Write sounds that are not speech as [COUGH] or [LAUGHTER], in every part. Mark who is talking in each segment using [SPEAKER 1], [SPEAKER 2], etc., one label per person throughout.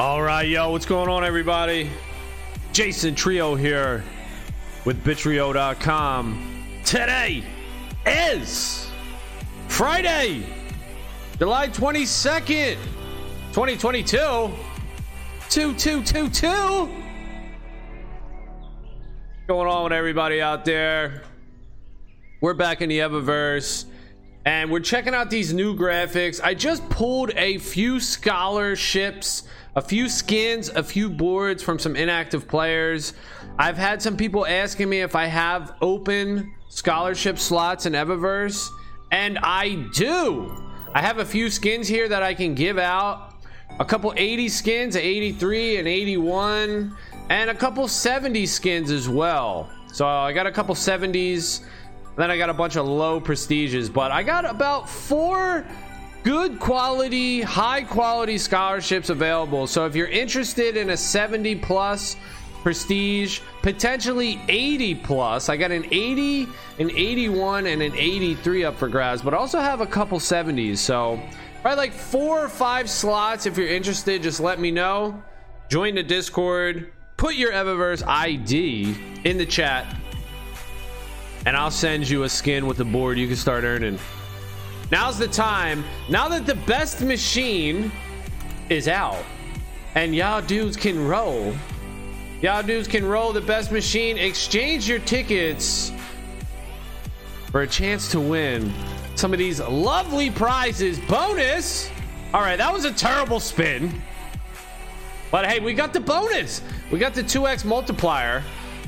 [SPEAKER 1] All right, yo, what's going on, everybody? Jason Trio here with Bitrio.com. Today is Friday, July 22nd, 2022. 2222. Going on with everybody out there? We're back in the Evaverse and we're checking out these new graphics. I just pulled a few scholarships a few skins, a few boards from some inactive players. I've had some people asking me if I have open scholarship slots in Evaverse, and I do. I have a few skins here that I can give out. A couple 80 skins, 83 and 81, and a couple 70 skins as well. So I got a couple 70s, then I got a bunch of low prestiges, but I got about four good quality, high quality scholarships available. So if you're interested in a 70 plus prestige, potentially 80 plus, I got an 80, an 81, and an 83 up for grabs, but also have a couple 70s. So probably like four or five slots. If you're interested, just let me know. Join the Discord, put your Evaverse ID in the chat, and I'll send you a skin with the board you can start earning. Now's the time. Now that the best machine is out and y'all dudes can roll, y'all dudes can roll the best machine, exchange your tickets for a chance to win some of these lovely prizes. Bonus. All right, that was a terrible spin. But hey, we got the bonus. We got the 2x multiplier.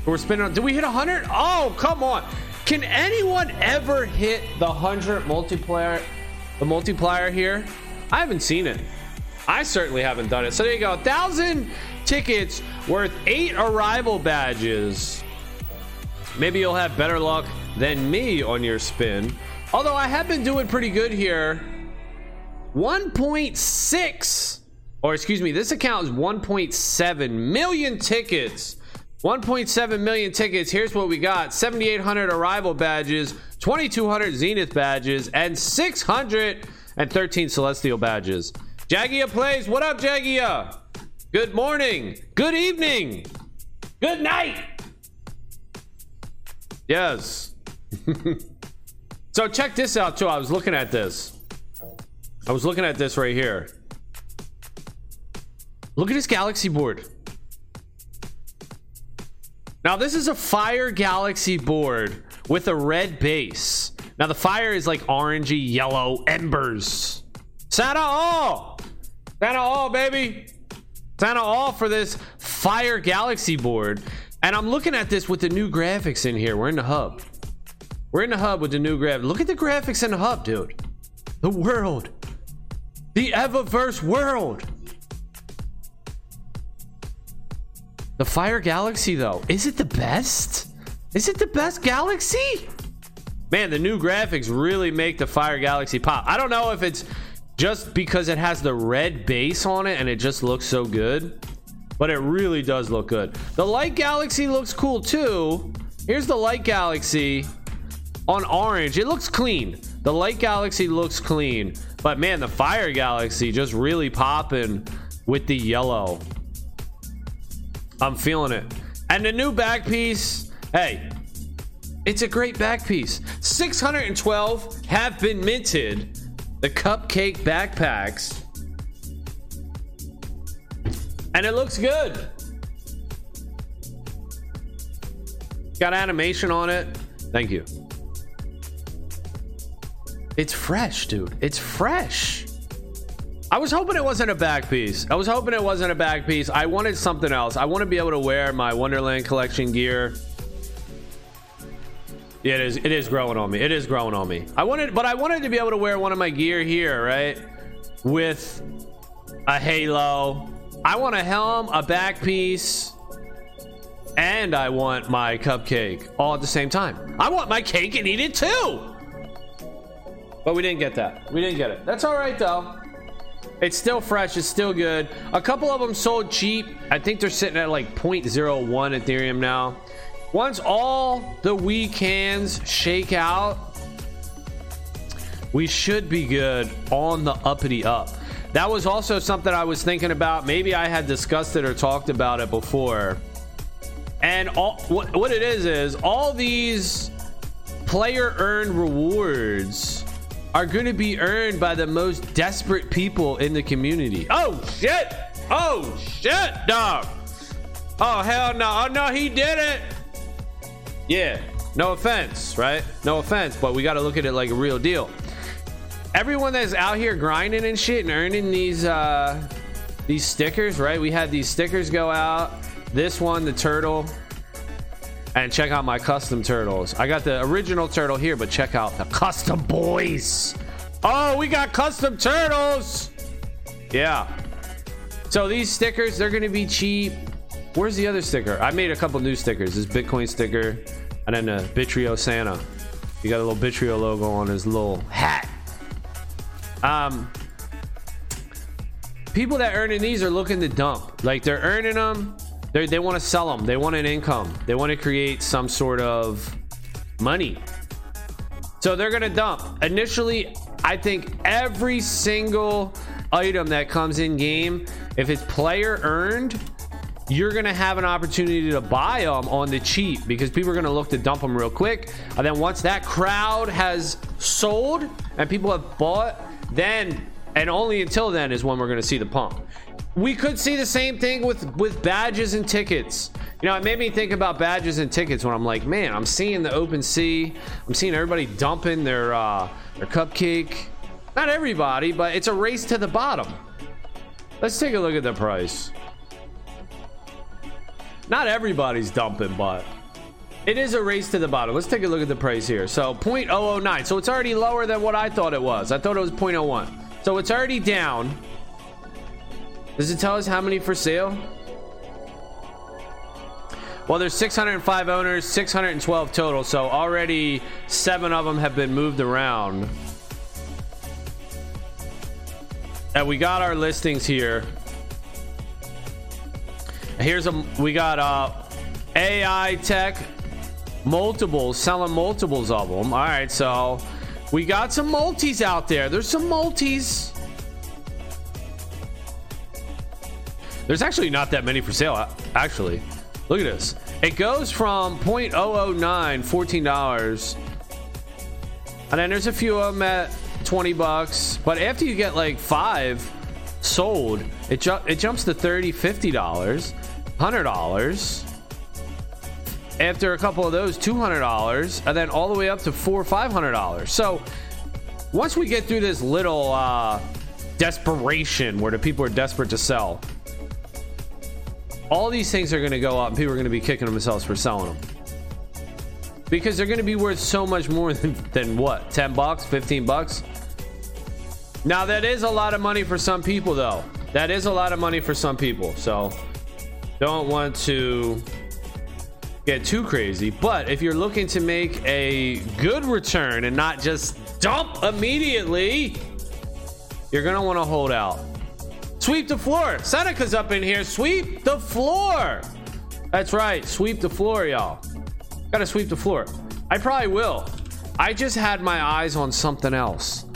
[SPEAKER 1] We're spinning. Did we hit 100? Oh, come on. Can anyone ever hit the 100 multiplier the multiplier here? I haven't seen it. I certainly haven't done it. So there you go. 1000 tickets worth 8 arrival badges. Maybe you'll have better luck than me on your spin. Although I have been doing pretty good here. 1.6 or excuse me, this account is 1.7 million tickets 1.7 million tickets. Here's what we got 7,800 arrival badges, 2,200 Zenith badges, and 613 Celestial badges. Jagia plays. What up, Jagia? Good morning. Good evening. Good night. Yes. [LAUGHS] so check this out, too. I was looking at this. I was looking at this right here. Look at this galaxy board. Now, this is a Fire Galaxy board with a red base. Now, the fire is like orangey yellow embers. Santa all! Santa all, baby! Santa all for this Fire Galaxy board. And I'm looking at this with the new graphics in here. We're in the hub. We're in the hub with the new graphics. Look at the graphics in the hub, dude. The world. The Evaverse world. The Fire Galaxy, though, is it the best? Is it the best Galaxy? Man, the new graphics really make the Fire Galaxy pop. I don't know if it's just because it has the red base on it and it just looks so good, but it really does look good. The Light Galaxy looks cool too. Here's the Light Galaxy on orange. It looks clean. The Light Galaxy looks clean, but man, the Fire Galaxy just really popping with the yellow. I'm feeling it. And the new back piece, hey, it's a great back piece. 612 have been minted. The cupcake backpacks. And it looks good. Got animation on it. Thank you. It's fresh, dude. It's fresh. I was hoping it wasn't a back piece. I was hoping it wasn't a back piece. I wanted something else. I want to be able to wear my Wonderland collection gear. Yeah, it is. It is growing on me. It is growing on me. I wanted, but I wanted to be able to wear one of my gear here, right? With a halo. I want a helm, a back piece, and I want my cupcake all at the same time. I want my cake and eat it too. But we didn't get that. We didn't get it. That's all right though. It's still fresh. It's still good. A couple of them sold cheap. I think they're sitting at like 0.01 Ethereum now. Once all the weak hands shake out, we should be good on the uppity up. that was also something I was thinking about. Maybe I had discussed it or talked about it before. And all what, what it is is all these player earned rewards are going to be earned by the most desperate people in the community. Oh shit! Oh shit, dog! Oh hell no! Oh no, he did it! Yeah, no offense, right? No offense, but we got to look at it like a real deal. Everyone that's out here grinding and shit and earning these uh these stickers, right? We had these stickers go out. This one, the turtle, and check out my custom turtles. I got the original turtle here, but check out the custom boys. Oh, we got custom turtles. Yeah. So these stickers, they're going to be cheap. Where's the other sticker? I made a couple new stickers. This Bitcoin sticker and then the Bitrio Santa. He got a little Bitrio logo on his little hat. Um, people that earning these are looking to dump. Like they're earning them they they want to sell them. They want an income. They want to create some sort of money. So they're going to dump. Initially, I think every single item that comes in game, if it's player earned, you're going to have an opportunity to buy them on the cheap because people are going to look to dump them real quick. And then once that crowd has sold and people have bought, then and only until then is when we're going to see the pump we could see the same thing with with badges and tickets. You know it made me think about badges and tickets when i'm like man i'm seeing the OpenSea i'm seeing everybody dumping their uh their cupcake. Not everybody but it's a race to the bottom. Let's take a look at the price. Not everybody's dumping but it is a race to the bottom. Let's take a look at the price here. So 0.009 so it's already lower than what i thought it was. I thought it was 0.01 so it's already down does it tell us how many for sale? Well, there's 605 owners, 612 total, so already seven of them have been moved around. And we got our listings here. Here's a we got uh AI tech multiples selling multiples of them. All right, so we got some multis out there. There's some multis. There's actually not that many for sale, actually. Look at this. It goes from 0.009, $14. And then there's a few of them at 20 bucks. But after you get like five sold, it, ju- it jumps to 30 $50, $100. After a couple of those, $200. And then all the way up to four $500. So once we get through this little uh, desperation where the people are desperate to sell, all these things are going to go up and people are going to be kicking themselves for selling them because they're going to be worth so much more [LAUGHS] than, than what 10 bucks 15 bucks? Now that is a lot of money for some people though. That is a lot of money for some people so don't want to get too crazy. But if you're looking to make a good return and not just dump immediately you're going to want to hold out Sweep the floor. Seneca's up in here. Sweep the floor. That's right. Sweep the floor, y'all. Gotta sweep the floor. I probably will. I just had my eyes on something else.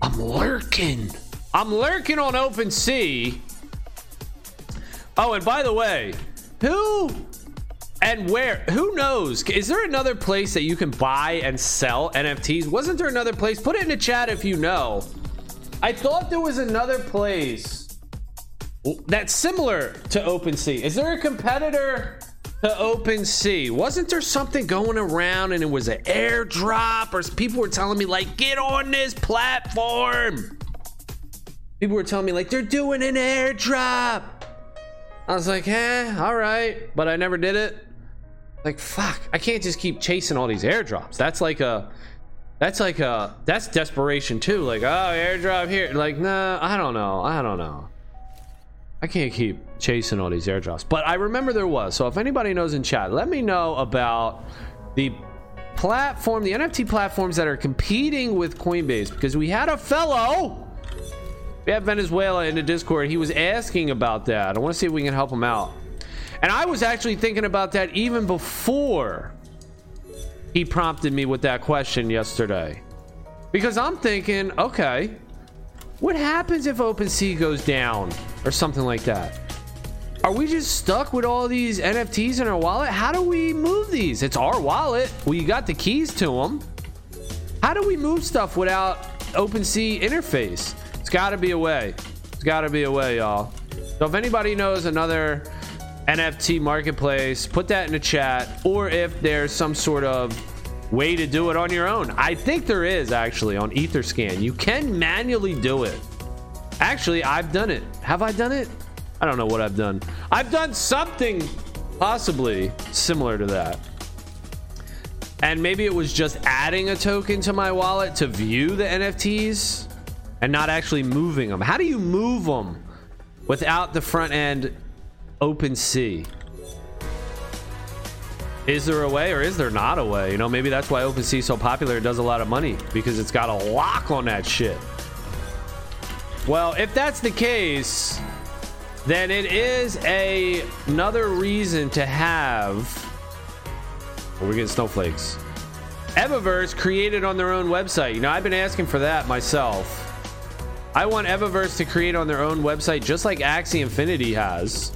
[SPEAKER 1] I'm lurking. I'm lurking on OpenSea. Oh, and by the way, who and where? Who knows? Is there another place that you can buy and sell NFTs? Wasn't there another place? Put it in the chat if you know. I thought there was another place that's similar to OpenSea. Is there a competitor to OpenSea? Wasn't there something going around and it was an airdrop or people were telling me like get on this platform? People were telling me like they're doing an airdrop. I was like, eh, all right, but I never did it. Like, fuck, I can't just keep chasing all these airdrops. That's like a, that's like a, that's desperation too. Like, oh, airdrop here. Like, nah, I don't know. I don't know. I can't keep chasing all these airdrops, but I remember there was. So if anybody knows in chat, let me know about the platform, the NFT platforms that are competing with Coinbase because we had a fellow. We have Venezuela in the Discord. He was asking about that. I want to see if we can help him out. And I was actually thinking about that even before he prompted me with that question yesterday. Because I'm thinking, okay, What happens if OpenSea goes down or something like that? Are we just stuck with all these NFTs in our wallet? How do we move these? It's our wallet. We got the keys to them. How do we move stuff without OpenSea interface? It's got to be a way. It's got to be a way, y'all. So if anybody knows another NFT marketplace, put that in the chat. Or if there's some sort of way to do it on your own. I think there is actually on Etherscan. You can manually do it. Actually, I've done it. Have I done it? I don't know what I've done. I've done something possibly similar to that. And maybe it was just adding a token to my wallet to view the NFTs and not actually moving them. How do you move them without the front end OpenSea? Is there a way or is there not a way? You know, maybe that's why OpenSea is so popular. It does a lot of money because it's got a lock on that shit. Well, if that's the case, then it is a another reason to have. we're getting snowflakes. Evaverse created on their own website. You know, I've been asking for that myself. I want Evaverse to create on their own website, just like Axie Infinity has,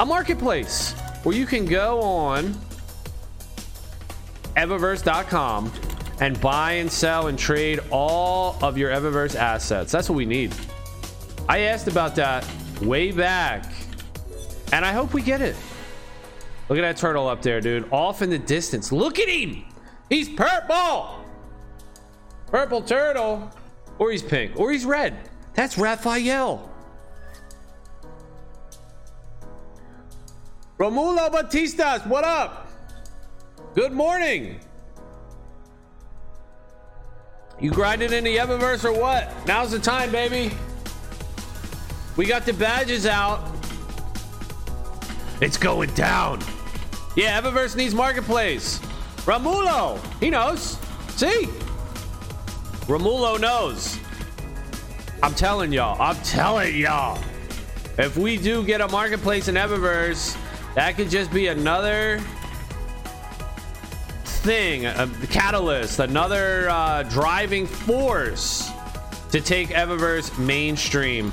[SPEAKER 1] a marketplace where you can go on Evaverse.com and buy and sell and trade all of your evaverse assets. That's what we need. I asked about that way back. And I hope we get it. Look at that turtle up there, dude. Off in the distance. Look at him. He's purple. Purple turtle. Or he's pink. Or he's red. That's Raphael. Romulo Batistas, what up? Good morning. You grinding in the Evaverse or what? Now's the time, baby. We got the badges out. It's going down. Yeah, Evaverse needs marketplace. Ramulo, he knows. See? Ramulo knows. I'm telling y'all. I'm telling y'all. If we do get a marketplace in Evaverse, that could just be another thing, a catalyst, another uh, driving force to take Evaverse mainstream.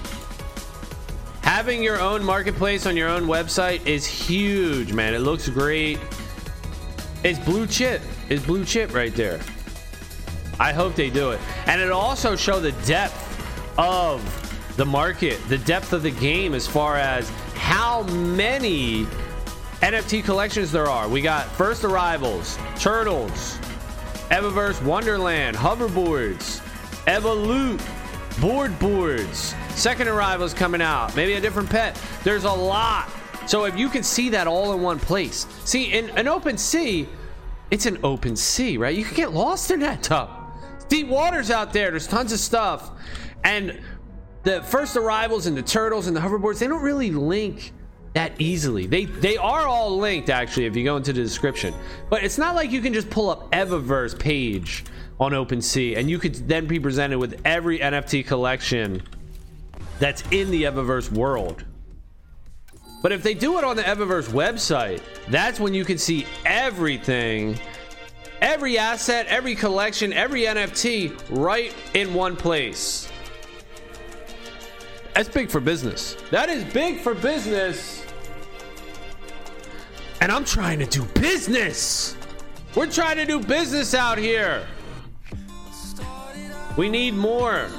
[SPEAKER 1] Having your own marketplace on your own website is huge, man. It looks great. It's blue chip. It's blue chip right there. I hope they do it. And it'll also show the depth of the market, the depth of the game as far as how many NFT collections there are. We got first arrivals, turtles, Evaverse Wonderland, hoverboards, Evolute, board boards, Second arrivals coming out. Maybe a different pet. There's a lot. So if you can see that all in one place. See, in an open sea, it's an open sea, right? You can get lost in that tub. Deep waters out there. There's tons of stuff. And the first arrivals and the turtles and the hoverboards, they don't really link that easily. They they are all linked actually if you go into the description. But it's not like you can just pull up Evaverse page on OpenSea and you could then be presented with every NFT collection that's in the Evaverse world. But if they do it on the Evaverse website, that's when you can see everything, every asset, every collection, every NFT right in one place. That's big for business. That is big for business. And I'm trying to do business. We're trying to do business out here. We need more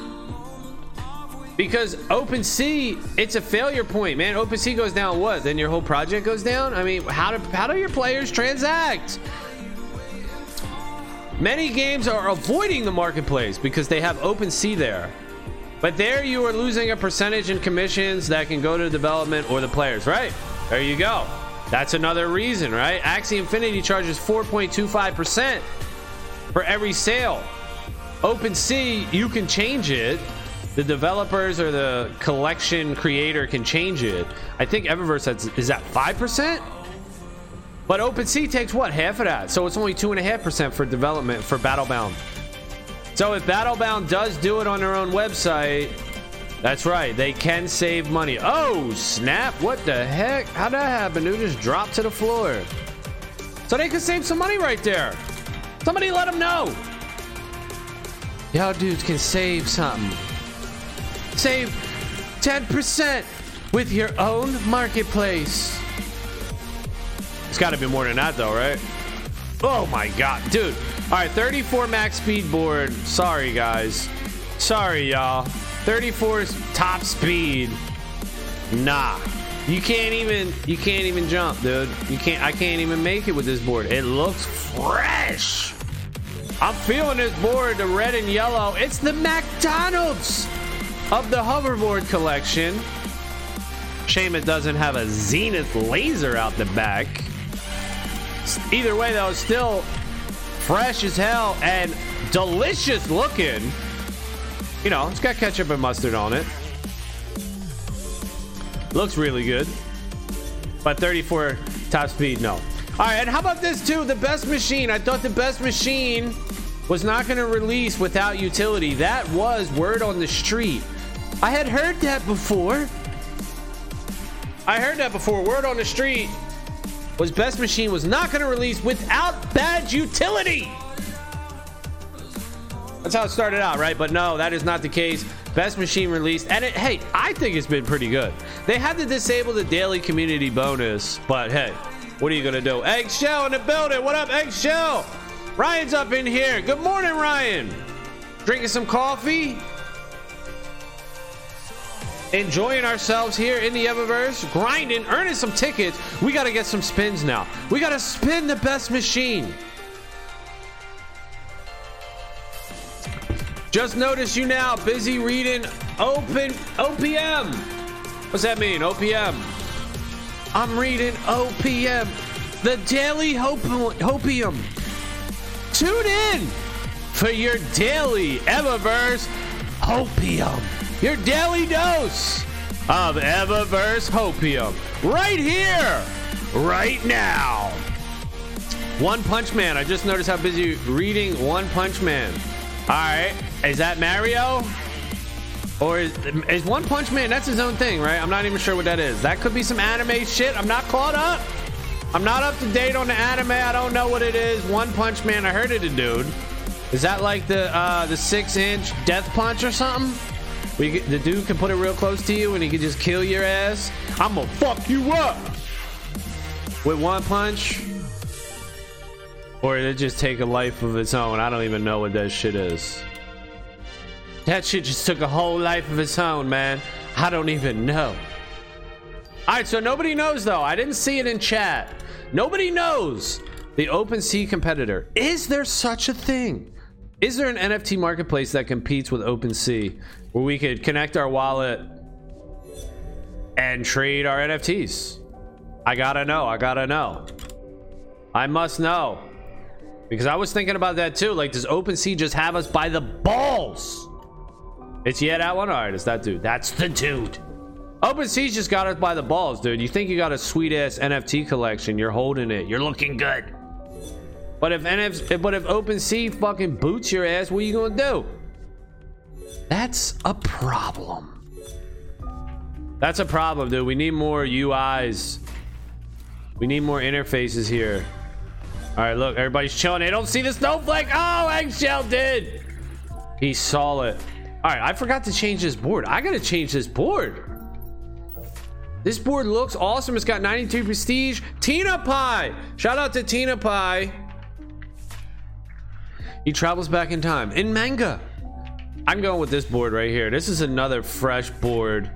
[SPEAKER 1] because OpenSea, it's a failure point, man. OpenSea goes down, what? Then your whole project goes down. I mean, how do how do your players transact? Many games are avoiding the marketplace because they have OpenSea there. But there you are losing a percentage in commissions that can go to development or the players, right? There you go. That's another reason, right? Axie Infinity charges 4.25% for every sale. OpenSea, you can change it the developers or the collection creator can change it. I think Evaverse is that five percent, but OpenSea takes what half of that, so it's only two and a half percent for development for Battlebound. So if Battlebound does do it on their own website, that's right, they can save money. Oh snap! What the heck? How'd that happen? Dude just dropped to the floor. So they could save some money right there. Somebody let them know. Y'all dudes can save something. Save 10% with your own marketplace. It's got to be more than that, though, right? Oh my god, dude. All right, 34 max speed board. Sorry, guys. Sorry, y'all. 34 top speed. Nah. You can't even you can't even jump, dude. You can't I can't even make it with this board. It looks fresh. I'm feeling this board, the red and yellow. It's the McDonald's of the hoverboard collection. Shame it doesn't have a Zenith laser out the back. Either way, though, still fresh as hell and delicious looking. You know, it's got ketchup and mustard on it. Looks really good. But 34 top speed, no. All right, and how about this too? The best machine. I thought the best machine was not going to release without utility. That was word on the street. I had heard that before. I heard that before. Word on the street was Best Machine was not going to release without badge utility. That's how it started out, right? But no, that is not the case. Best Machine released, and it, hey, I think it's been pretty good. They had to disable the daily community bonus, but hey, what are you gonna do? Eggshell in the building. What up, Eggshell? Ryan's up in here. Good morning, Ryan. Drinking some coffee. Enjoying ourselves here in the Evaverse, grinding, earning some tickets. We got to get some spins now. We got to spin the best machine. Just notice you now busy reading open OPM. What's that mean? OPM. I'm reading OPM, the daily hopium. Tune in for your daily Evaverse hopium. Your daily dose of Evaverse hopium. Right here, right now. One Punch Man. I just noticed how busy reading One Punch Man. All right. Is that Mario? Or is, is One Punch Man, that's his own thing, right? I'm not even sure what that is. That could be some anime shit. I'm not caught up. I'm not up to date on the anime. I don't know what it is. One Punch Man, I heard it a dude. Is that like the uh, the six inch death punch or something? Where the dude can put it real close to you and he can just kill your ass? I'm gonna fuck you up with one punch. Or it just take a life of its own? I don't even know what that shit is. That shit just took a whole life of its own, man. I don't even know. All right, so nobody knows though. I didn't see it in chat. Nobody knows the OpenSea competitor. Is there such a thing? Is there an NFT marketplace that competes with OpenSea where we could connect our wallet and trade our NFTs? I gotta know. I gotta know. I must know. Because I was thinking about that too. Like, does OpenSea just have us by the balls? It's yeah, that one. All right, it's that dude. That's the dude. OpenSea's just got us by the balls, dude. You think you got a sweet ass NFT collection? You're holding it. You're looking good. But if NF, but if OpenSea fucking boots your ass, what are you gonna do? That's a problem. That's a problem, dude. We need more UIs. We need more interfaces here. All right, look, everybody's chilling. They don't see the snowflake. Oh, Eggshell did. He saw it. All right, I forgot to change this board. I gotta change this board. This board looks awesome. It's got 92 prestige. Tina Pie. Shout out to Tina Pie. He travels back in time in manga. I'm going with this board right here. This is another fresh board.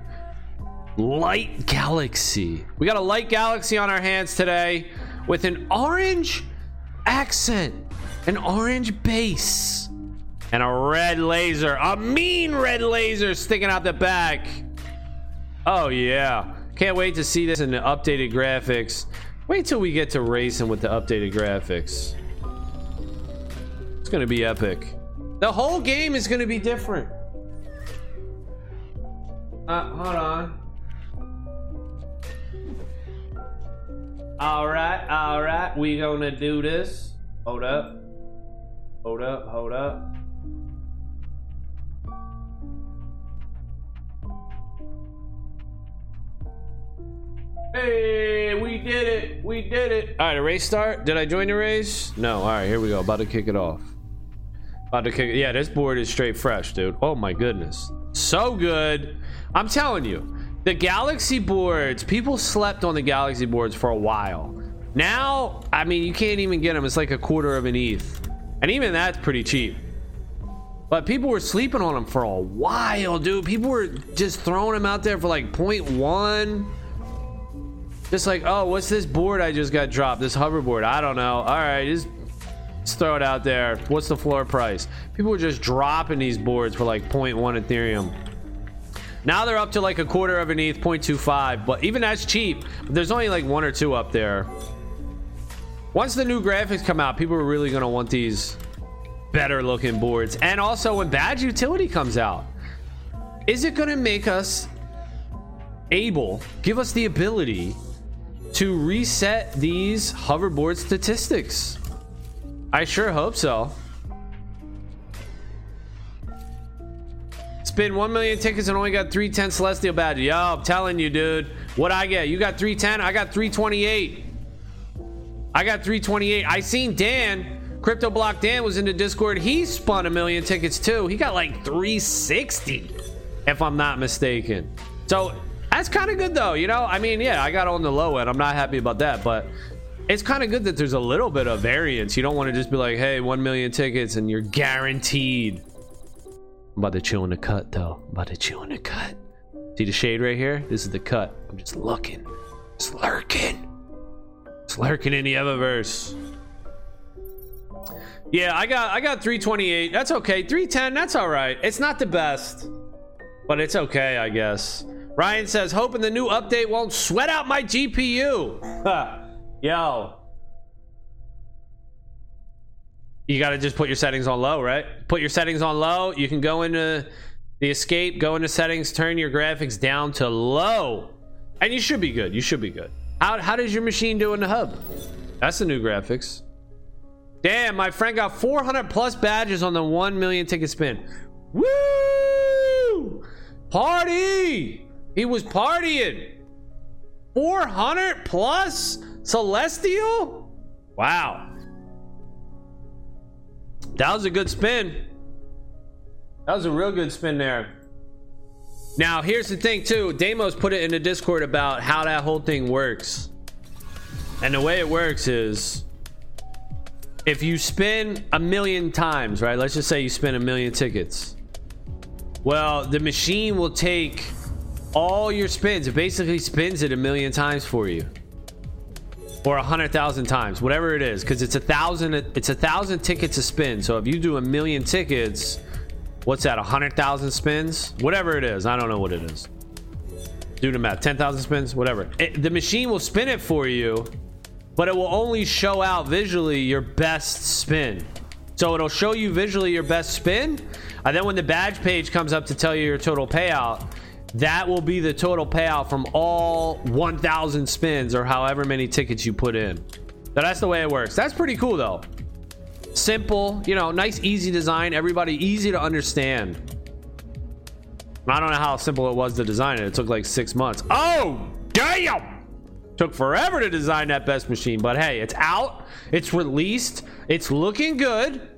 [SPEAKER 1] Light Galaxy. We got a Light Galaxy on our hands today with an orange accent, an orange base, and a red laser, a mean red laser sticking out the back. Oh, yeah. Can't wait to see this in the updated graphics. Wait till we get to racing with the updated graphics. It's gonna be epic. The whole game is gonna be different. Uh, hold on. All right, all right. We gonna do this. Hold up. Hold up, hold up. Hey, we did it. We did it. All right, a race start. Did I join the race? No. All right, here we go. About to kick it off. Yeah, this board is straight fresh, dude. Oh my goodness. So good. I'm telling you, the Galaxy boards, people slept on the Galaxy boards for a while. Now, I mean, you can't even get them. It's like a quarter of an ETH. And even that's pretty cheap. But people were sleeping on them for a while, dude. People were just throwing them out there for like 0.1. Just like, oh, what's this board I just got dropped? This hoverboard. I don't know. All right, just, just throw it out there. What's the floor price? People were just dropping these boards for like 0.1 Ethereum. Now they're up to like a quarter of an ETH, 0.25. But even that's cheap. There's only like one or two up there. Once the new graphics come out, people are really going to want these better looking boards. And also when badge utility comes out, is it going to make us able, give us the ability to reset these hoverboard statistics? I sure hope so. Spin 1 million tickets and only got 310 Celestial badges. Yo, I'm telling you, dude. What I get? You got 310? I got 328. I got 328. I seen Dan Crypto Block Dan was in the Discord. He spun a million tickets too. He got like 360, if I'm not mistaken. So that's kind of good though. You know, I mean, yeah, I got on the low end. I'm not happy about that, but it's kind of good that there's a little bit of variance. You don't want to just be like, hey, 1 million tickets and you're guaranteed. I'm about to chill in the cut though. I'm about to chill in the cut. See the shade right here? This is the cut. I'm just looking. Just lurking. Just lurking in the Evaverse. Yeah, I got I got 328. That's okay. 310, that's all right. It's not the best, but it's okay, I guess. Ryan says, hoping the new update won't sweat out my GPU. [LAUGHS] Yo. You got to just put your settings on low, right? Put your settings on low. You can go into the escape, go into settings, turn your graphics down to low. And you should be good. You should be good. How, how does your machine do in the hub? That's the new graphics. Damn, my friend got 400 plus badges on the 1 million ticket spin. Woo! Party! He was partying. 400 plus Celestial? Wow. That was a good spin. That was a real good spin there. Now, here's the thing, too. Damos put it in the Discord about how that whole thing works. And the way it works is if you spin a million times, right? Let's just say you spin a million tickets. Well, the machine will take all your spins. It basically spins it a million times for you. Or a hundred thousand times, whatever it is, because it's a thousand. It's a thousand tickets a spin. So if you do a million tickets, what's that? A hundred thousand spins, whatever it is. I don't know what it is. Do the math. Ten thousand spins, whatever. It, the machine will spin it for you, but it will only show out visually your best spin. So it'll show you visually your best spin, and then when the badge page comes up to tell you your total payout, that will be the total payout from all 1,000 spins or however many tickets you put in. That's the way it works. That's pretty cool though. Simple, you know, nice, easy design. Everybody easy to understand. I don't know how simple it was to design it. It took like six months. Oh, damn! Took forever to design that best machine, but hey, it's out. It's released. It's looking good.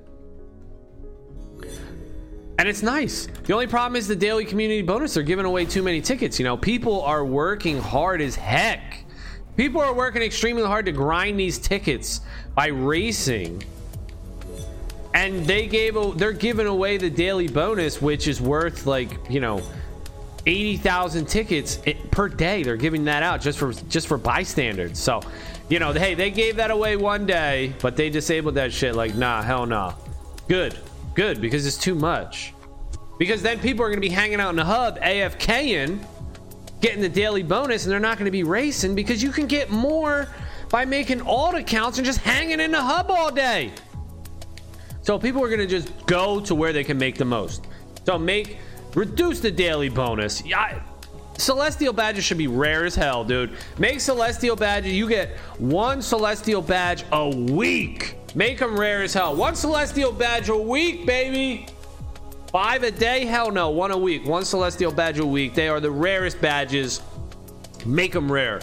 [SPEAKER 1] And it's nice. The only problem is the daily community bonus. They're giving away too many tickets. You know, people are working hard as heck. People are working extremely hard to grind these tickets by racing. And they gave a, they're giving away the daily bonus, which is worth like, you know, 80,000 tickets eh, per day. They're giving that out just for just for bystanders. So, you know, hey, they gave that away one day, but they disabled that shit. Like, nah, hell nah. Good, good, because it's too much. Because then people are going to be hanging out in the hub, AFKing, getting the daily bonus, and they're not going to be racing because you can get more by making alt accounts and just hanging in the hub all day. So people are going to just go to where they can make the most. So make Reduce the daily bonus. Yeah, Celestial badges should be rare as hell, dude. Make Celestial badges. You get one Celestial badge a week. Make them rare as hell. One Celestial badge a week, baby. Five a day? Hell no. One a week. One Celestial badge a week. They are the rarest badges. Make them rare.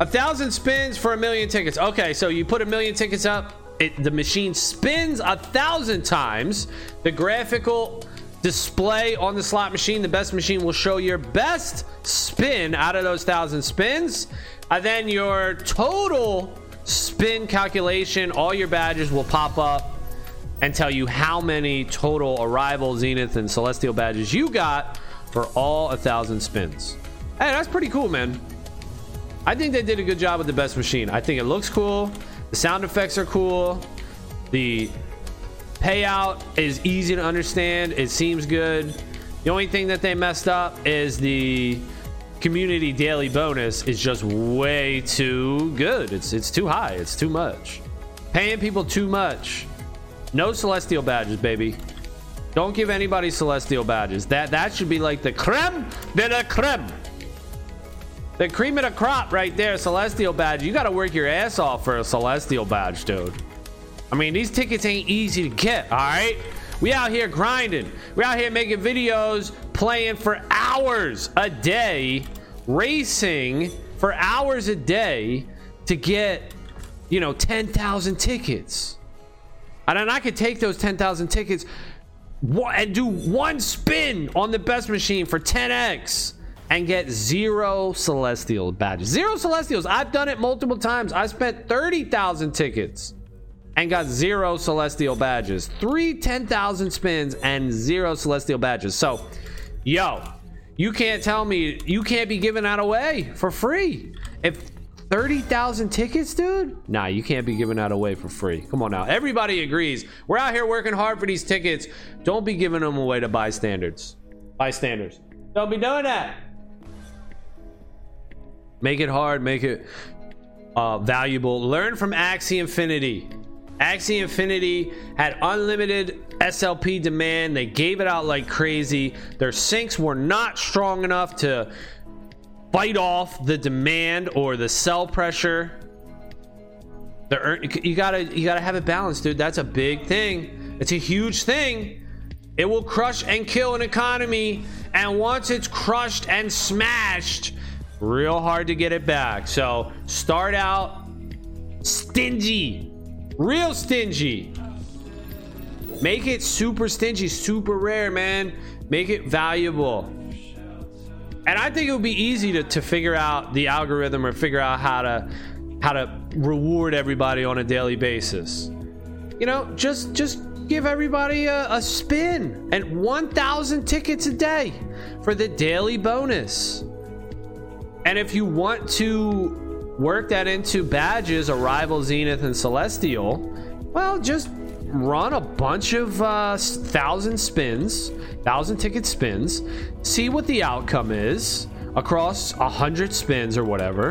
[SPEAKER 1] A thousand spins for a million tickets. Okay, so you put a million tickets up. It, the machine spins a thousand times. The graphical display on the slot machine. The best machine will show your best spin out of those thousand spins. And then your total spin calculation, all your badges will pop up and tell you how many total arrival, zenith, and celestial badges you got for all a thousand spins. Hey, that's pretty cool, man. I think they did a good job with the best machine. I think it looks cool. The sound effects are cool. The payout is easy to understand. It seems good. The only thing that they messed up is the community daily bonus is just way too good. It's it's too high. It's too much. Paying people too much. No celestial badges, baby. Don't give anybody celestial badges. That that should be like the creme de la creme. The cream of the crop right there, celestial badge. You got to work your ass off for a celestial badge, dude. I mean, these tickets ain't easy to get, all right? We out here grinding. We out here making videos, playing for hours a day, racing for hours a day to get, you know, 10,000 tickets. And then I could take those 10,000 tickets and do one spin on the best machine for 10x and get zero celestial badges. Zero celestials. I've done it multiple times. I spent 30,000 tickets and got zero celestial badges. Three 10,000 spins and zero celestial badges. So, yo, you can't tell me you can't be giving that away for free. If 30,000 tickets, dude? Nah, you can't be giving that away for free. Come on now. Everybody agrees. We're out here working hard for these tickets. Don't be giving them away to bystanders. Bystanders. Don't be doing that. Make it hard, make it uh, valuable. Learn from Axie Infinity. Axie Infinity had unlimited SLP demand. They gave it out like crazy. Their sinks were not strong enough to fight off the demand or the sell pressure. The you gotta you gotta have it balanced, dude. That's a big thing. It's a huge thing. It will crush and kill an economy, and once it's crushed and smashed, real hard to get it back. So start out stingy, real stingy. Make it super stingy, super rare, man. Make it valuable. And I think it would be easy to, to figure out the algorithm or figure out how to how to reward everybody on a daily basis. You know, just just give everybody a, a spin and 1,000 tickets a day for the daily bonus. And if you want to work that into badges, Arrival, Zenith, and Celestial, well, just run a bunch of uh, thousand spins, thousand ticket spins, see what the outcome is across a hundred spins or whatever,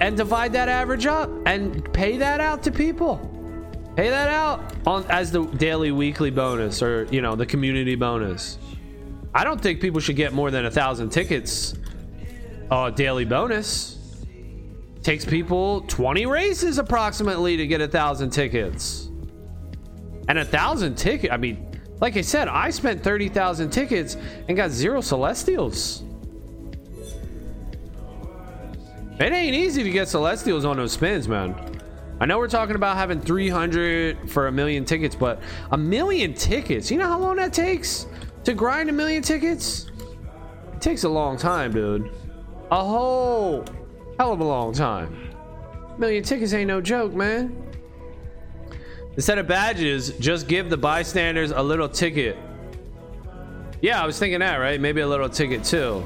[SPEAKER 1] and divide that average up and pay that out to people. Pay that out on as the daily, weekly bonus, or you know, the community bonus. I don't think people should get more than a thousand tickets uh, daily bonus. Takes people 20 races approximately to get a thousand tickets. And a thousand ticket, I mean, like I said, I spent 30,000 tickets and got zero Celestials. It ain't easy to get Celestials on those spins, man. I know we're talking about having 300 for a million tickets, but a million tickets, you know how long that takes to grind a million tickets? It takes a long time, dude. A whole hell of a long time. Million tickets ain't no joke, man. Instead of badges, just give the bystanders a little ticket. Yeah, I was thinking that, right? Maybe a little ticket too.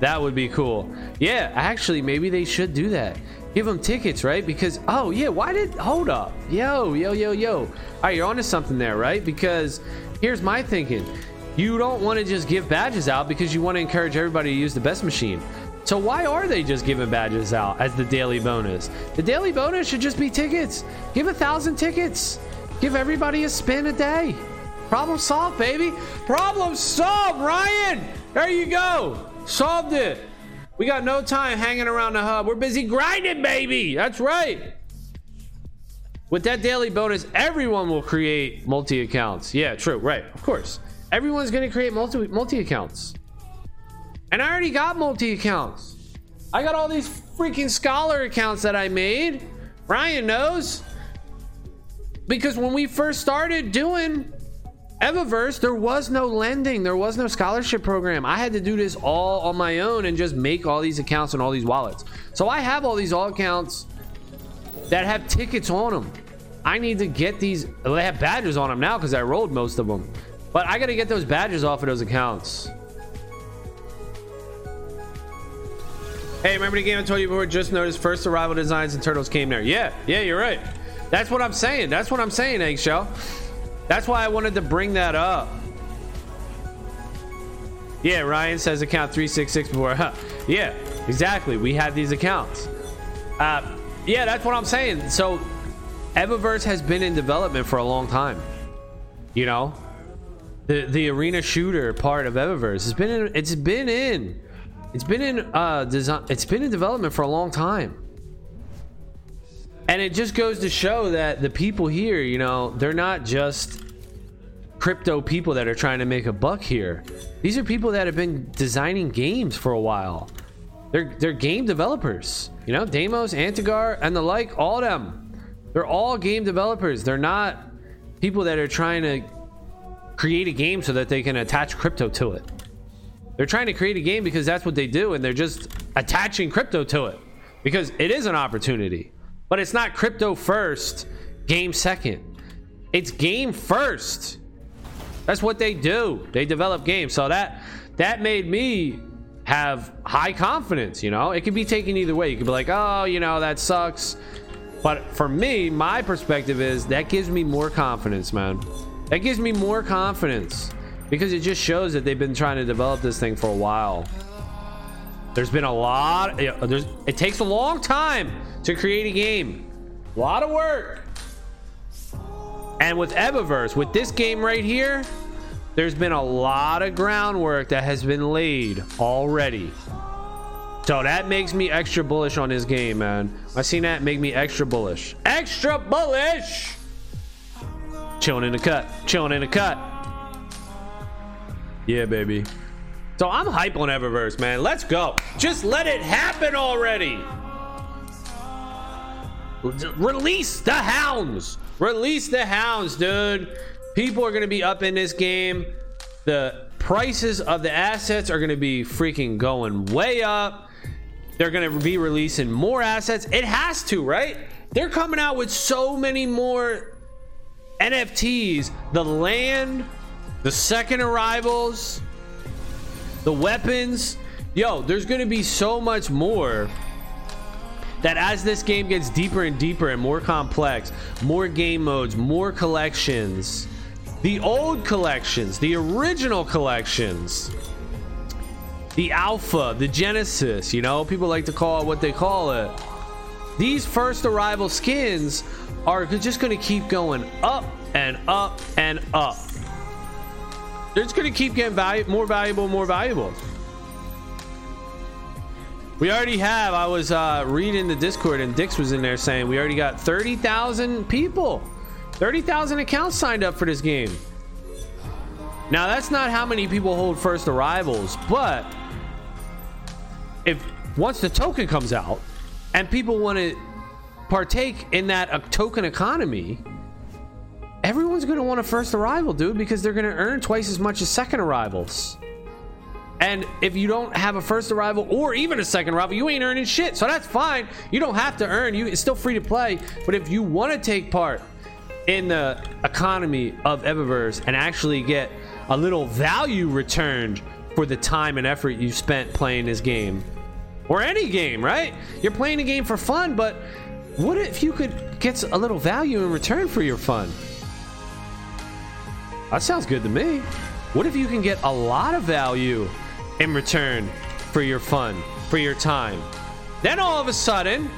[SPEAKER 1] That would be cool. Yeah, actually, maybe they should do that. Give them tickets, right? Because, oh, yeah, why did. Hold up. Yo, yo, yo, yo. All right, you're onto something there, right? Because here's my thinking you don't want to just give badges out because you want to encourage everybody to use the best machine. So why are they just giving badges out as the daily bonus? The daily bonus should just be tickets. Give a thousand tickets. Give everybody a spin a day. Problem solved, baby. Problem solved, Ryan. There you go. Solved it. We got no time hanging around the hub. We're busy grinding, baby. That's right. With that daily bonus, everyone will create multi accounts. Yeah, true. Right. Of course. Everyone's going to create multi multi accounts. And I already got multi accounts. I got all these freaking scholar accounts that I made. Ryan knows. Because when we first started doing Evaverse, there was no lending, there was no scholarship program. I had to do this all on my own and just make all these accounts and all these wallets. So I have all these all accounts that have tickets on them. I need to get these. They have badges on them now because I rolled most of them. But I got to get those badges off of those accounts. Hey, remember the game I told you before? Just noticed first arrival designs and turtles came there. Yeah, yeah, you're right. That's what I'm saying. That's what I'm saying, Eggshell. That's why I wanted to bring that up. Yeah, Ryan says account 366 before. yeah, exactly. We had these accounts. Uh, yeah, that's what I'm saying. So, Evaverse has been in development for a long time. You know, the the arena shooter part of Evaverse has been in. It's been in. It's been in uh design. It's been in development for a long time. And it just goes to show that the people here, you know, they're not just crypto people that are trying to make a buck here. These are people that have been designing games for a while. They're they're game developers. You know, Deimos, Antigar, and the like, all of them. They're all game developers. They're not people that are trying to create a game so that they can attach crypto to it. They're trying to create a game because that's what they do, and they're just attaching crypto to it because it is an opportunity. But it's not crypto first, game second. It's game first. That's what they do. They develop games. So that that made me have high confidence, you know? It could be taken either way. You could be like, "Oh, you know, that sucks." But for me, my perspective is that gives me more confidence, man. That gives me more confidence because it just shows that they've been trying to develop this thing for a while. There's been a lot. There's, it takes a long time to create a game. A lot of work. And with Evaverse, with this game right here, there's been a lot of groundwork that has been laid already. So that makes me extra bullish on this game, man. I seen that make me extra bullish. Extra bullish! Chilling in the cut. Chilling in the cut. Yeah, baby. So I'm hype on Evaverse, man. Let's go. Just let it happen already. Release the hounds. Release the hounds, dude. People are going to be up in this game. The prices of the assets are going to be freaking going way up. They're going to be releasing more assets. It has to, right? They're coming out with so many more NFTs. The land, the second arrivals, the weapons. Yo, there's going to be so much more that as this game gets deeper and deeper and more complex, more game modes, more collections, the old collections, the original collections, the alpha, the genesis, you know, people like to call it what they call it. These first arrival skins are just going to keep going up and up and up. They're just going to keep getting more valuable, more valuable. We already have. I was uh, reading the Discord, and Dix was in there saying we already got 30,000 people, 30,000 accounts signed up for this game. Now, that's not how many people hold first arrivals, but if once the token comes out and people want to partake in that uh, token economy, everyone's going to want a first arrival, dude, because they're going to earn twice as much as second arrivals. And if you don't have a first arrival or even a second arrival, you ain't earning shit. So that's fine. You don't have to earn. You it's still free to play. But if you want to take part in the economy of Evaverse and actually get a little value returned for the time and effort you spent playing this game or any game, right? You're playing a game for fun, but what if you could get a little value in return for your fun? That sounds good to me. What if you can get a lot of value in return for your fun, for your time? Then all of a sudden,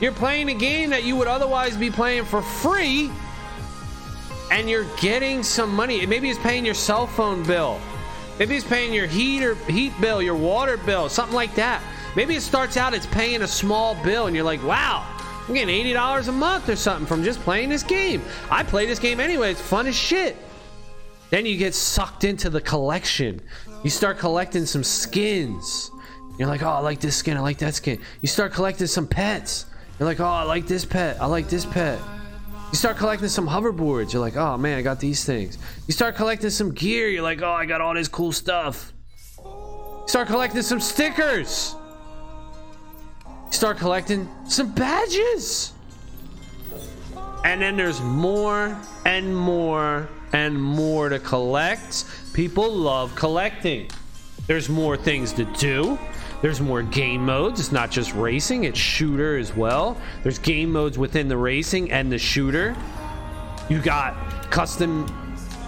[SPEAKER 1] you're playing a game that you would otherwise be playing for free and you're getting some money. Maybe it's paying your cell phone bill. Maybe it's paying your heat or heat bill, your water bill, something like that. Maybe it starts out it's paying a small bill and you're like, "Wow, I'm getting $80 a month or something from just playing this game. I play this game anyway. It's fun as shit." Then you get sucked into the collection. You start collecting some skins. You're like, oh, I like this skin. I like that skin. You start collecting some pets. You're like, oh, I like this pet. I like this pet. You start collecting some hoverboards, you're like, oh man, I got these things. You start collecting some gear, you're like, oh, I got all this cool stuff. You start collecting some stickers. You start collecting some badges. And then there's more and more and more to collect. People love collecting. There's more things to do. There's more game modes. It's not just racing, it's shooter as well. There's game modes within the racing and the shooter. You got custom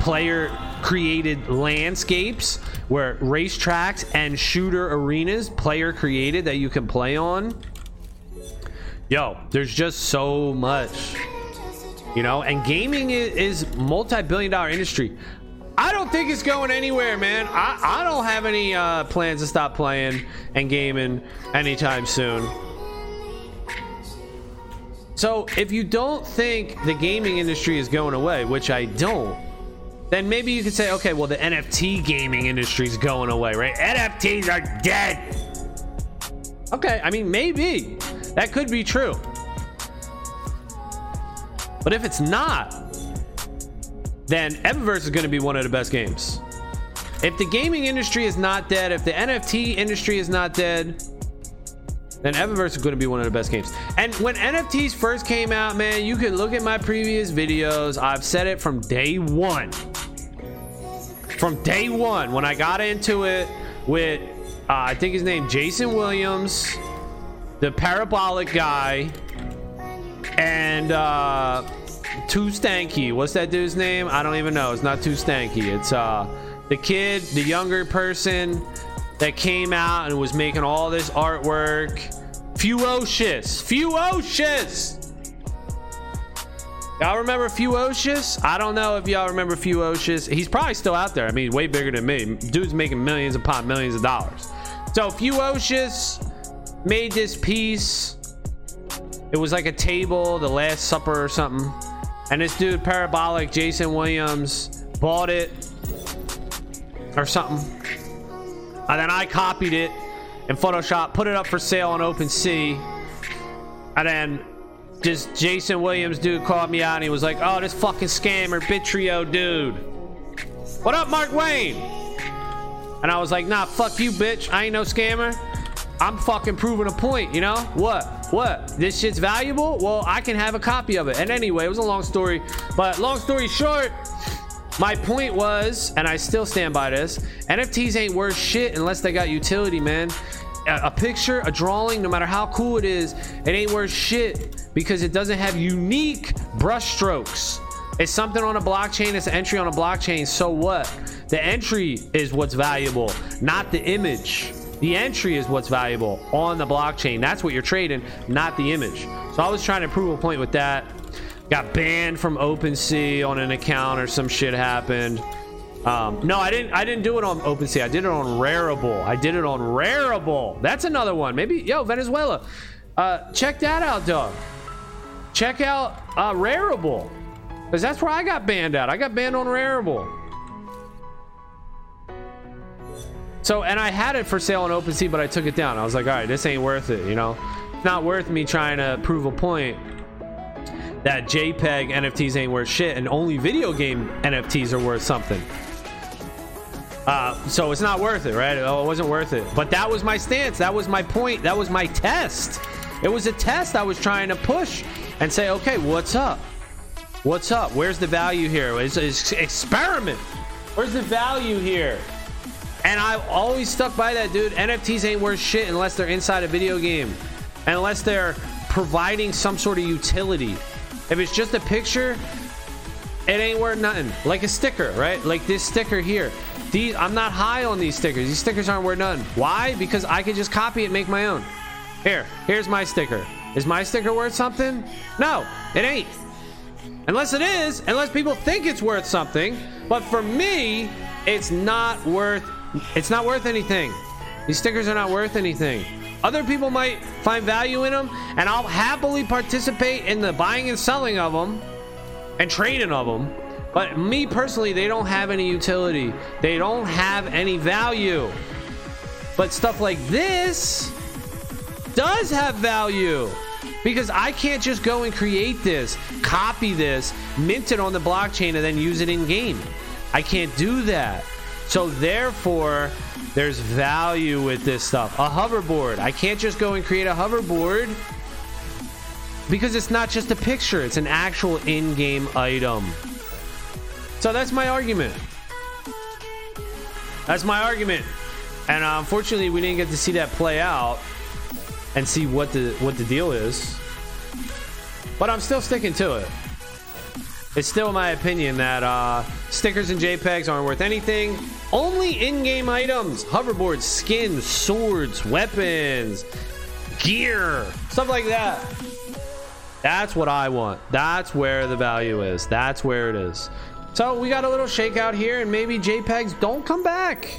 [SPEAKER 1] player created landscapes where racetracks and shooter arenas player created that you can play on. Yo, there's just so much. You know, and gaming is, multi-billion dollar industry. I don't think it's going anywhere, man. I, I don't have any uh, plans to stop playing and gaming anytime soon. So, if you don't think the gaming industry is going away, which I don't, then maybe you could say, okay, well, the NFT gaming industry is going away, right? NFTs are dead. Okay, I mean, maybe that could be true. But if it's not, then Evaverse is going to be one of the best games. If the gaming industry is not dead, if the NFT industry is not dead, then Evaverse is going to be one of the best games. And when NFTs first came out, man, you can look at my previous videos. I've said it from day one. From day one, when I got into it with, uh, I think his name, Jason Williams, the parabolic guy, and uh, too stanky. What's that dude's name? I don't even know. It's not too stanky. It's uh the kid, the younger person that came out and was making all this artwork. Fewocious. Fewocious. Y'all remember Fewocious? I don't know if y'all remember Fewocious. He's probably still out there. I mean, way bigger than me. Dude's making millions upon millions of dollars. So Fewocious made this piece. It was like a table, the Last Supper or something. And this dude, Parabolic, Jason Williams, bought it or something. And then I copied it in Photoshop, put it up for sale on OpenSea. And then just Jason Williams dude called me out and he was like, oh, this fucking scammer, Bitrio dude. What up, Mark Wayne? And I was like, nah, fuck you, bitch. I ain't no scammer. I'm fucking proving a point, you know? What? What? This shit's valuable? Well, I can have a copy of it. And anyway, it was a long story. But long story short, my point was, and I still stand by this NFTs ain't worth shit unless they got utility, man. A, picture, a drawing, no matter how cool it is, it ain't worth shit because it doesn't have unique brushstrokes. It's something on a blockchain, it's an entry on a blockchain. So what? The entry is what's valuable, not the image. The entry is what's valuable on the blockchain. That's what you're trading, not the image. So I was trying to prove a point with that. Got banned from OpenSea on an account or some shit happened. Um, no, I didn't. I didn't do it on OpenSea. I did it on Rarible. I did it on Rarible. That's another one. Maybe yo Venezuela. Uh, check that out, dog. Check out uh, Rarible, because that's where I got banned at. I got banned on Rarible. So, and I had it for sale on OpenSea, but I took it down. I was like, all right, this ain't worth it, you know? It's not worth me trying to prove a point that JPEG NFTs ain't worth shit and only video game NFTs are worth something. Uh, so it's not worth it, right? Oh, it wasn't worth it. But that was my stance. That was my point. That was my test. It was a test I was trying to push and say, okay, what's up? What's up? Where's the value here? It's an experiment. Where's the value here? And I've always stuck by that, dude. NFTs ain't worth shit unless they're inside a video game, unless they're providing some sort of utility. If it's just a picture, it ain't worth nothing. Like a sticker, right? Like this sticker here. These I'm not high on these stickers. These stickers aren't worth nothing. Why? Because I can just copy it and make my own. Here, here's my sticker. Is my sticker worth something? No, it ain't. Unless it is, unless people think it's worth something. But for me, it's not worth it's not worth anything. These stickers are not worth anything. Other people might find value in them, and I'll happily participate in the buying and selling of them and trading of them. But me personally, they don't have any utility. They don't have any value. But stuff like this does have value. Because I can't just go and create this, copy this, mint it on the blockchain, and then use it in game. I can't do that. So therefore, there's value with this stuff. A hoverboard. I can't just go and create a hoverboard because it's not just a picture, it's an actual in game item. So that's my argument. That's my argument. And uh, unfortunately, we didn't get to see that play out and see what the what the deal is. But I'm still sticking to it. It's still my opinion that uh, stickers and JPEGs aren't worth anything. Only in-game items, hoverboards, skins, swords, weapons, gear, stuff like that. That's what I want. That's where the value is. That's where it is. So we got a little shakeout here, and maybe JPEGs don't come back.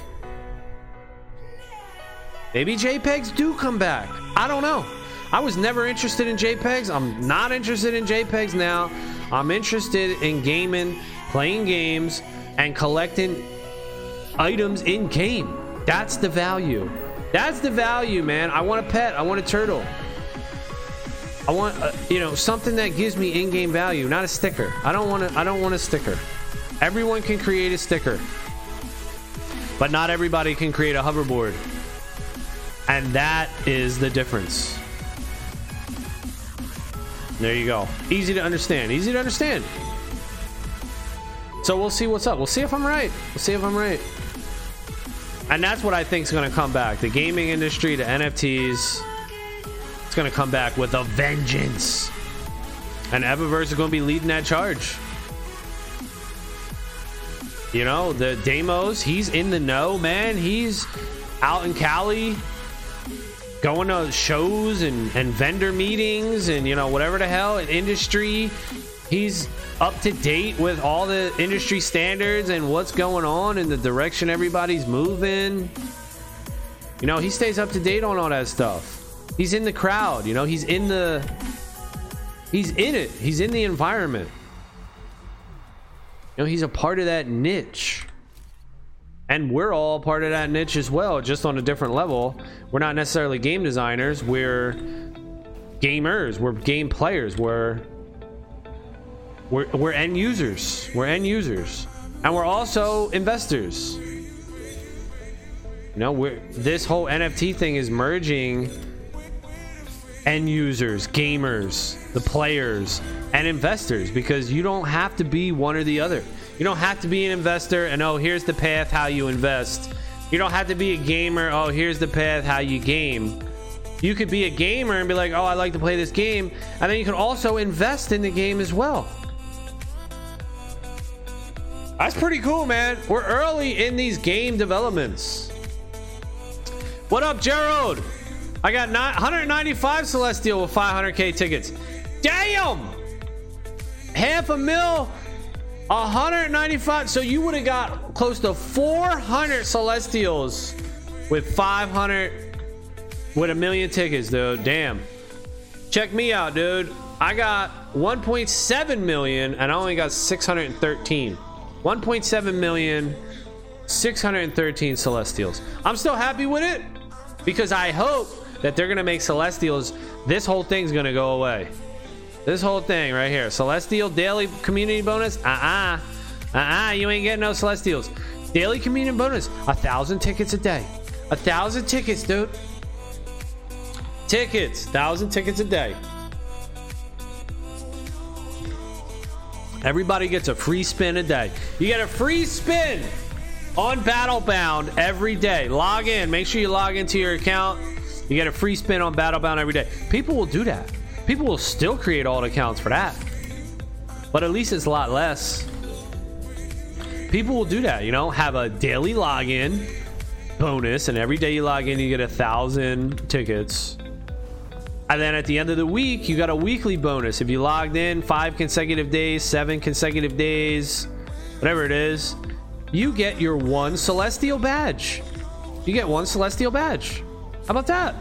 [SPEAKER 1] Maybe JPEGs do come back. I don't know. I was never interested in JPEGs. I'm not interested in JPEGs now. I'm interested in gaming, playing games, and collecting items in game. That's the value. That's the value, man. I want a pet. I want a turtle. I want, uh, you know, something that gives me in-game value, not a sticker. I don't want to. I don't want a sticker. Everyone can create a sticker, but not everybody can create a hoverboard, and that is the difference. There you go. Easy to understand. Easy to understand. So we'll see what's up. We'll see if I'm right. We'll see if I'm right. And that's what I think is going to come back. The gaming industry, the NFTs, it's going to come back with a vengeance. And Evaverse is going to be leading that charge. You know, the Deimos, he's in the know, man. He's out in Cali going to shows and, and vendor meetings and you know whatever the hell in industry he's up to date with all the industry standards and what's going on and the direction everybody's moving. You know he stays up to date on all that stuff. He's in the crowd you know he's in the he's in it. He's in the environment. You know he's a part of that niche and we're all part of that niche as well just on a different level. We're not necessarily game designers we're gamers we're game players we're we're, we're end users we're end users. And we're also investors. You know we're this whole nft thing is merging end users gamers the players and investors because you don't have to be one or the other you don't have to be an investor and oh, here's the path how you invest. You don't have to be a gamer. Oh, here's the path how you game. You could be a gamer and be like, oh, I like to play this game. And then you can also invest in the game as well. That's pretty cool, man. We're early in these game developments. What up, Gerald? I got 195 Celestial with 500k tickets. Damn! Half a mil 195. So you would have got close to 400 Celestials with 500 with a million tickets, dude. Damn. Check me out, dude. I got 1.7 million and I only got 613. 1.7 million, 613 Celestials. I'm still happy with it because I hope that they're going to make Celestials. This whole thing's going to go away. This whole thing right here. Celestial daily community bonus. Uh-uh. Uh-uh. You ain't getting no Celestials. Daily community bonus. A thousand tickets a day. A thousand tickets, dude. Tickets. Thousand tickets a day. Everybody gets a free spin a day. You get a free spin on Battlebound every day. Log in. Make sure you log into your account. You get a free spin on Battlebound every day. People will do that. People will still create alt accounts for that. But at least it's a lot less. People will do that, you know, have a daily login bonus, and every day you log in, you get a thousand tickets. And then at the end of the week, you got a weekly bonus. If you logged in five consecutive days, seven consecutive days, whatever it is, you get your one celestial badge. You get one celestial badge. How about that?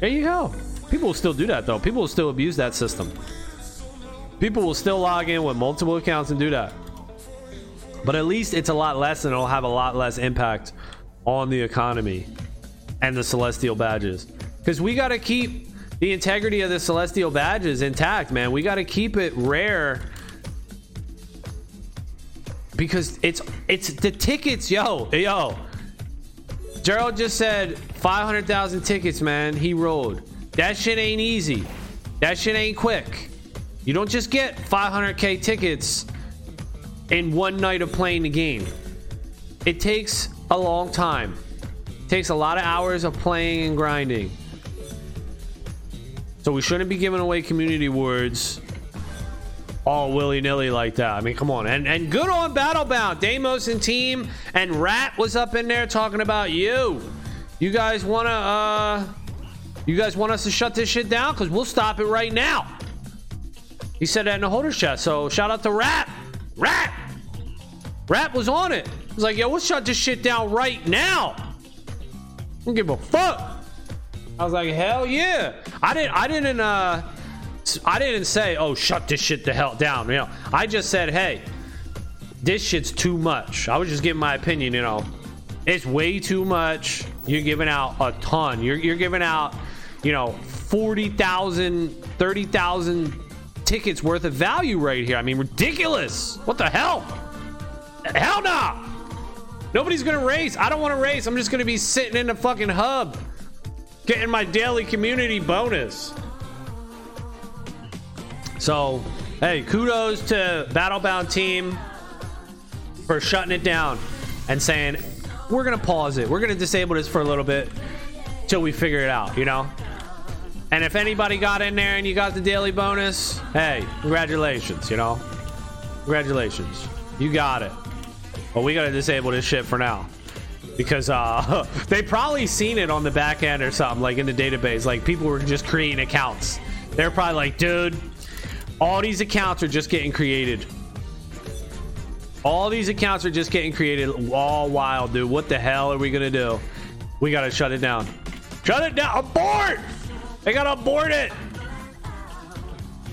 [SPEAKER 1] There you go. People will still do that though. People will still abuse that system. People will still log in with multiple accounts and do that. But at least it's a lot less and it'll have a lot less impact on the economy and the celestial badges. Because we got to keep the integrity of the celestial badges intact, man. We got to keep it rare because it's it's the tickets, yo, yo. Gerald just said 500,000 tickets, man. He rolled. That shit ain't easy. That shit ain't quick. You don't just get 500k tickets in one night of playing the game. It takes a long time. It takes a lot of hours of playing and grinding. So we shouldn't be giving away community awards all willy nilly like that. I mean, come on. And and good on Battlebound. Deimos and team and Rat was up in there talking about you. You guys wanna uh you guys want us to shut this shit down? Cause we'll stop it right now. He said that in the holders chat. So shout out to Rat. Rat! Rat was on it. He was like, yo, we'll shut this shit down right now. I don't give a fuck. I was like, hell yeah. I didn't I didn't uh I didn't say, oh, shut this shit the hell down. You know, I just said, hey, this shit's too much. I was just giving my opinion, you know. It's way too much. You're giving out a ton. You're, you're giving out, you know, 40,000, 30,000 tickets worth of value right here. I mean, ridiculous. What the hell? Hell no. Nah. Nobody's going to race. I don't want to race. I'm just going to be sitting in the fucking hub getting my daily community bonus. So, hey, kudos to Battlebound team for shutting it down and saying, we're going to pause it. We're going to disable this for a little bit till we figure it out, you know? And if anybody got in there and you got the daily bonus, hey, congratulations, you know? Congratulations. You got it. But we got to disable this shit for now. Because uh, [LAUGHS] they probably seen it on the back end or something, like in the database. Like people were just creating accounts. They're probably like, dude, all these accounts are just getting created. All these accounts are just getting created all wild, dude. What the hell are we gonna do? We gotta shut it down. Shut it down. Abort! They gotta abort it.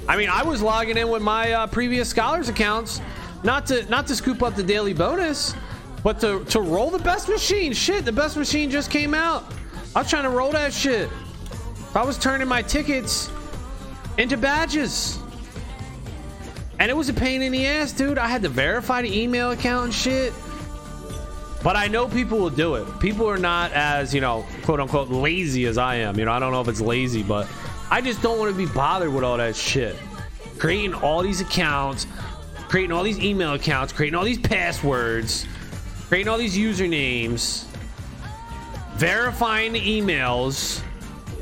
[SPEAKER 1] I mean, I was logging in with my uh, previous scholars accounts, not to not to scoop up the daily bonus, but to to roll the best machine. Shit, the best machine just came out. I was trying to roll that shit. I was turning my tickets into badges. And it was a pain in the ass, dude. I had to verify the email account and shit. But I know people will do it. People are not as, you know, quote unquote, lazy as I am. You know, I don't know if it's lazy, but I just don't want to be bothered with all that shit. Creating all these accounts, creating all these email accounts, creating all these passwords, creating all these usernames, verifying the emails.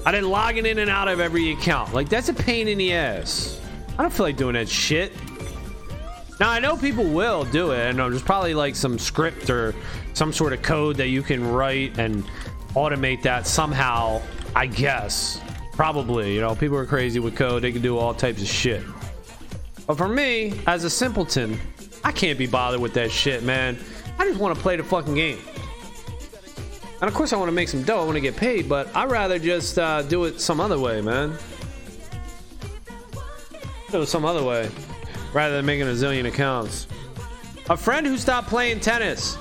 [SPEAKER 1] I didn't logging in and out of every account. Like, that's a pain in the ass. I don't feel like doing that shit. Now I know people will do it, and there's probably like some script or some sort of code that you can write and automate that somehow. I guess, probably. You know, people are crazy with code; they can do all types of shit. But for me, as a simpleton, I can't be bothered with that shit, man. I just want to play the fucking game. And of course, I want to make some dough. I want to get paid, but I'd rather just uh, do it some other way, man. Do it some other way rather than making a zillion accounts. A friend who stopped playing tennis.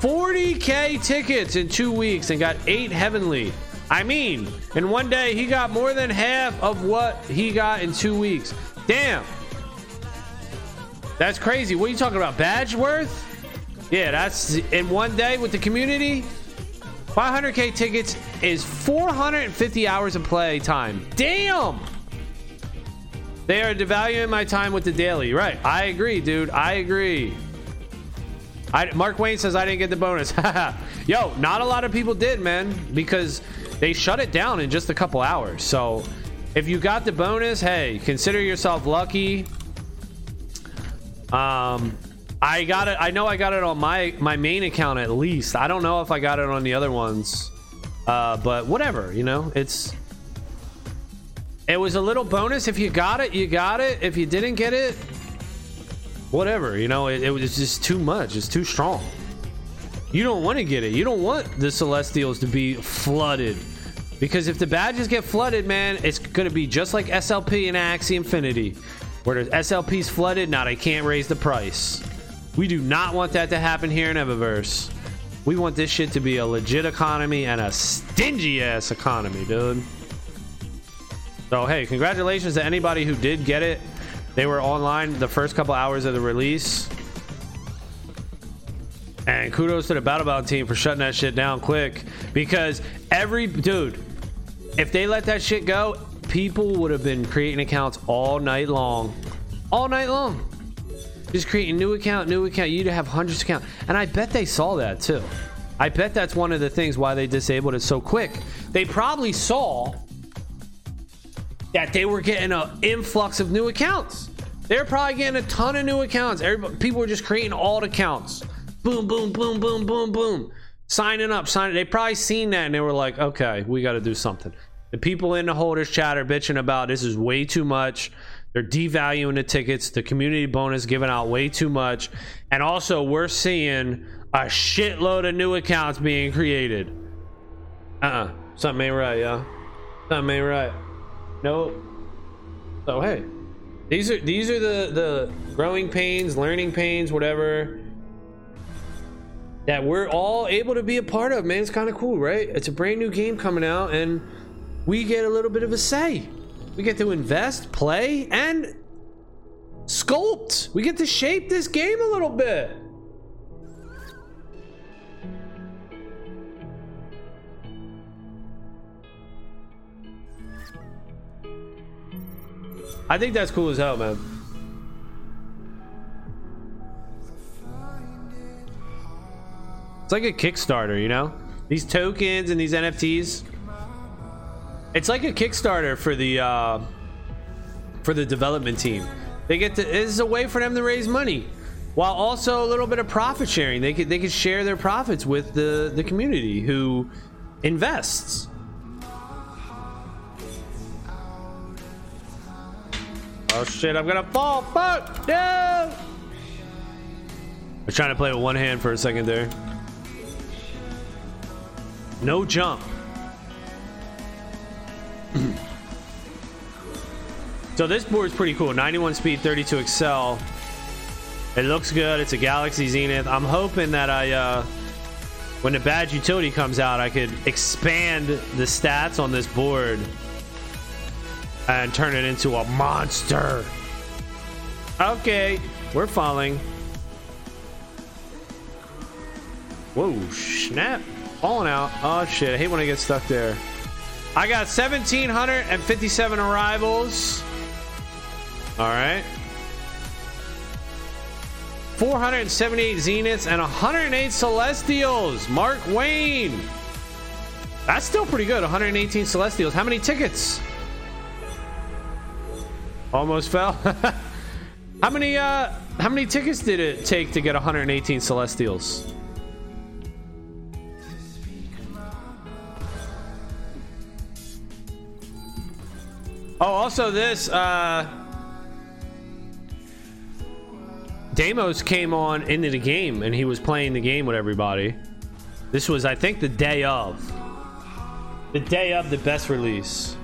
[SPEAKER 1] 40k tickets in two weeks and got eight heavenly. I mean, in one day, he got more than half of what he got in two weeks. Damn. That's crazy. What are you talking about? Badge worth? Yeah, that's in one day with the community. 500k tickets is 450 hours of play time. Damn. They are devaluing my time with the daily. Right. I agree, dude. I agree. I, Mark Wayne says I didn't get the bonus. [LAUGHS] Yo, not a lot of people did, man, because they shut it down in just a couple hours. So if you got the bonus, hey, consider yourself lucky. Um, I got it. I know I got it on my my main account at least. I don't know if I got it on the other ones, uh, but whatever. You know, it's it was a little bonus. If you got it, you got it. If you didn't get it, whatever. You know, it, it was just too much. It's too strong. You don't want to get it. You don't want the Celestials to be flooded. Because if the badges get flooded, man, it's going to be just like SLP and Axie Infinity. Where the SLP's flooded, now they can't raise the price. We do not want that to happen here in Evaverse. We want this shit to be a legit economy and a stingy ass economy, dude. So hey, congratulations to anybody who did get it. They were online the first couple hours of the release. And kudos to the BattleBound team for shutting that shit down quick. Because every dude, if they let that shit go, people would have been creating accounts all night long. All night long. Just creating new account, new account. You'd have hundreds of accounts. And I bet they saw that too. I bet that's one of the things why they disabled it so quick. They probably saw that they were getting an influx of new accounts. They're probably getting a ton of new accounts. Everybody, people were just creating alt accounts. Boom, boom, boom, boom, boom, boom. Signing up, signing. They probably seen that and they were like, okay, we got to do something. The people in the holders chat are bitching about this is way too much. They're devaluing the tickets. The community bonus giving out way too much. And also, we're seeing a shitload of new accounts being created. Uh uh Something ain't right, y'all. Something ain't right. Nope. So, oh, hey. These are these are the the growing pains, learning pains, whatever that we're all able to be a part of, man. It's kind of cool, right? It's a brand new game coming out and we get a little bit of a say. We get to invest, play, and sculpt. We get to shape this game a little bit. I think that's cool as hell, man. It's like a Kickstarter, you know? These tokens and these NFTs. It's like a Kickstarter for the uh, for the development team. They get to this is a way for them to raise money while also a little bit of profit sharing. They could they could share their profits with the the community who invests. Oh shit, I'm gonna fall. Fuck! No! I was trying to play with one hand for a second there. No jump. [CLEARS THROAT] so this board is pretty cool. 91 speed, 32 excel. It looks good. It's a Galaxy Zenith. I'm hoping that I, uh, when the badge utility comes out, I could expand the stats on this board and turn it into a monster. Okay, we're falling. Whoa, snap. Falling out. Oh shit, I hate when I get stuck there. I got 1,757 arrivals. All right. 478 Zeniths and 108 Celestials. Mark Wayne. That's still pretty good. 118 Celestials. How many tickets? Almost fell. [LAUGHS] how many uh how many tickets did it take to get 118 Celestials? Oh, also this uh Deimos came on into the game and he was playing the game with everybody. This was I think the day of. The day of the best release.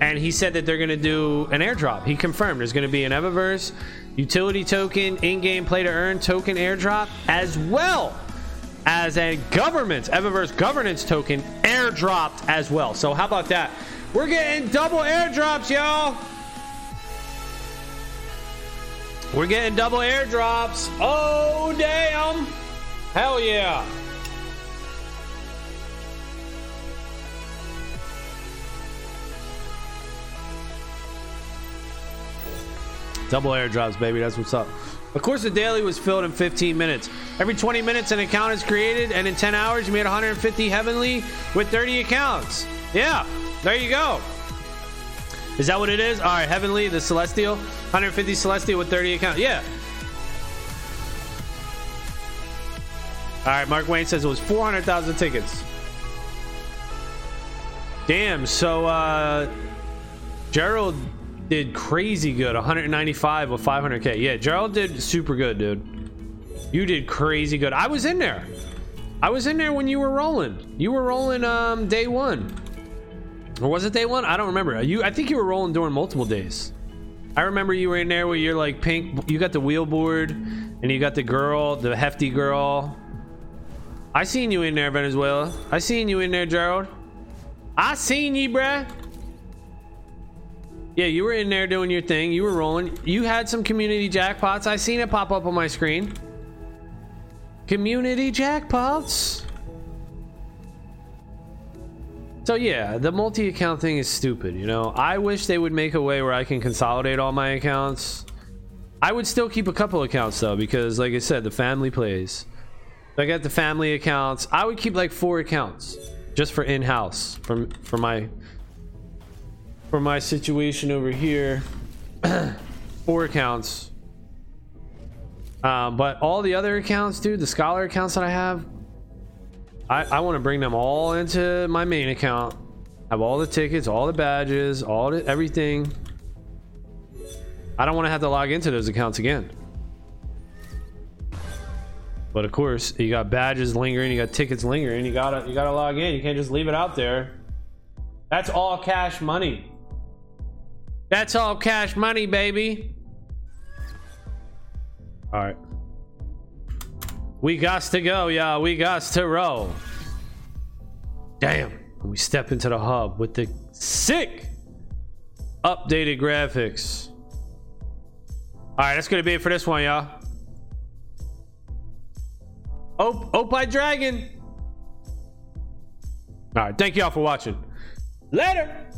[SPEAKER 1] And he said that they're going to do an airdrop. He confirmed there's going to be an Evaverse utility token, in-game play to earn token airdrop as well as a government Evaverse governance token airdropped as well. So how about that? We're getting double airdrops, y'all. We're getting double airdrops. Oh, damn. Hell yeah. Double airdrops, baby. That's what's up. Of course, the daily was filled in 15 minutes. Every 20 minutes, an account is created, and in 10 hours, you made 150 heavenly with 30 accounts. Yeah. There you go. Is that what it is? All right, Heavenly, the Celestial, 150 Celestial with 30 accounts. Yeah. All right, Mark Wayne says it was 400,000 tickets. Damn, so uh Gerald did crazy good, 195 with 500k. Yeah, Gerald did super good, dude. You did crazy good. I was in there. I was in there when you were rolling. You were rolling um day 1. Or was it day one? I don't remember. You, I think you were rolling during multiple days. I remember you were in there where you're like pink. You got the wheel board, and you got the girl, the hefty girl. I seen you in there, Venezuela. I seen you in there, Gerald. I seen you, bruh. Yeah, you were in there doing your thing. You were rolling. You had some community jackpots. I seen it pop up on my screen. Community jackpots. So yeah, the multi-account thing is stupid, you know. I wish they would make a way where I can consolidate all my accounts. I would still keep a couple accounts though, because like I said, the family plays. I got the family accounts. I would keep like four accounts just for in-house for for my for my situation over here. [CLEARS THROAT] four accounts. Um, but all the other accounts, dude, the scholar accounts that I have, I, I want to bring them all into my main account. Have all the tickets, all the badges, all the everything. I don't want to have to log into those accounts again. But of course, you got badges lingering, you got tickets lingering, you gotta you gotta log in. You can't just leave it out there. That's all cash money. That's all cash money, baby. All right. We got to go, y'all. We got to roll. Damn. We step into the hub with the sick updated graphics. All right, that's gonna be it for this one, y'all. Oh, oh, by dragon. All right, thank y'all for watching. Later.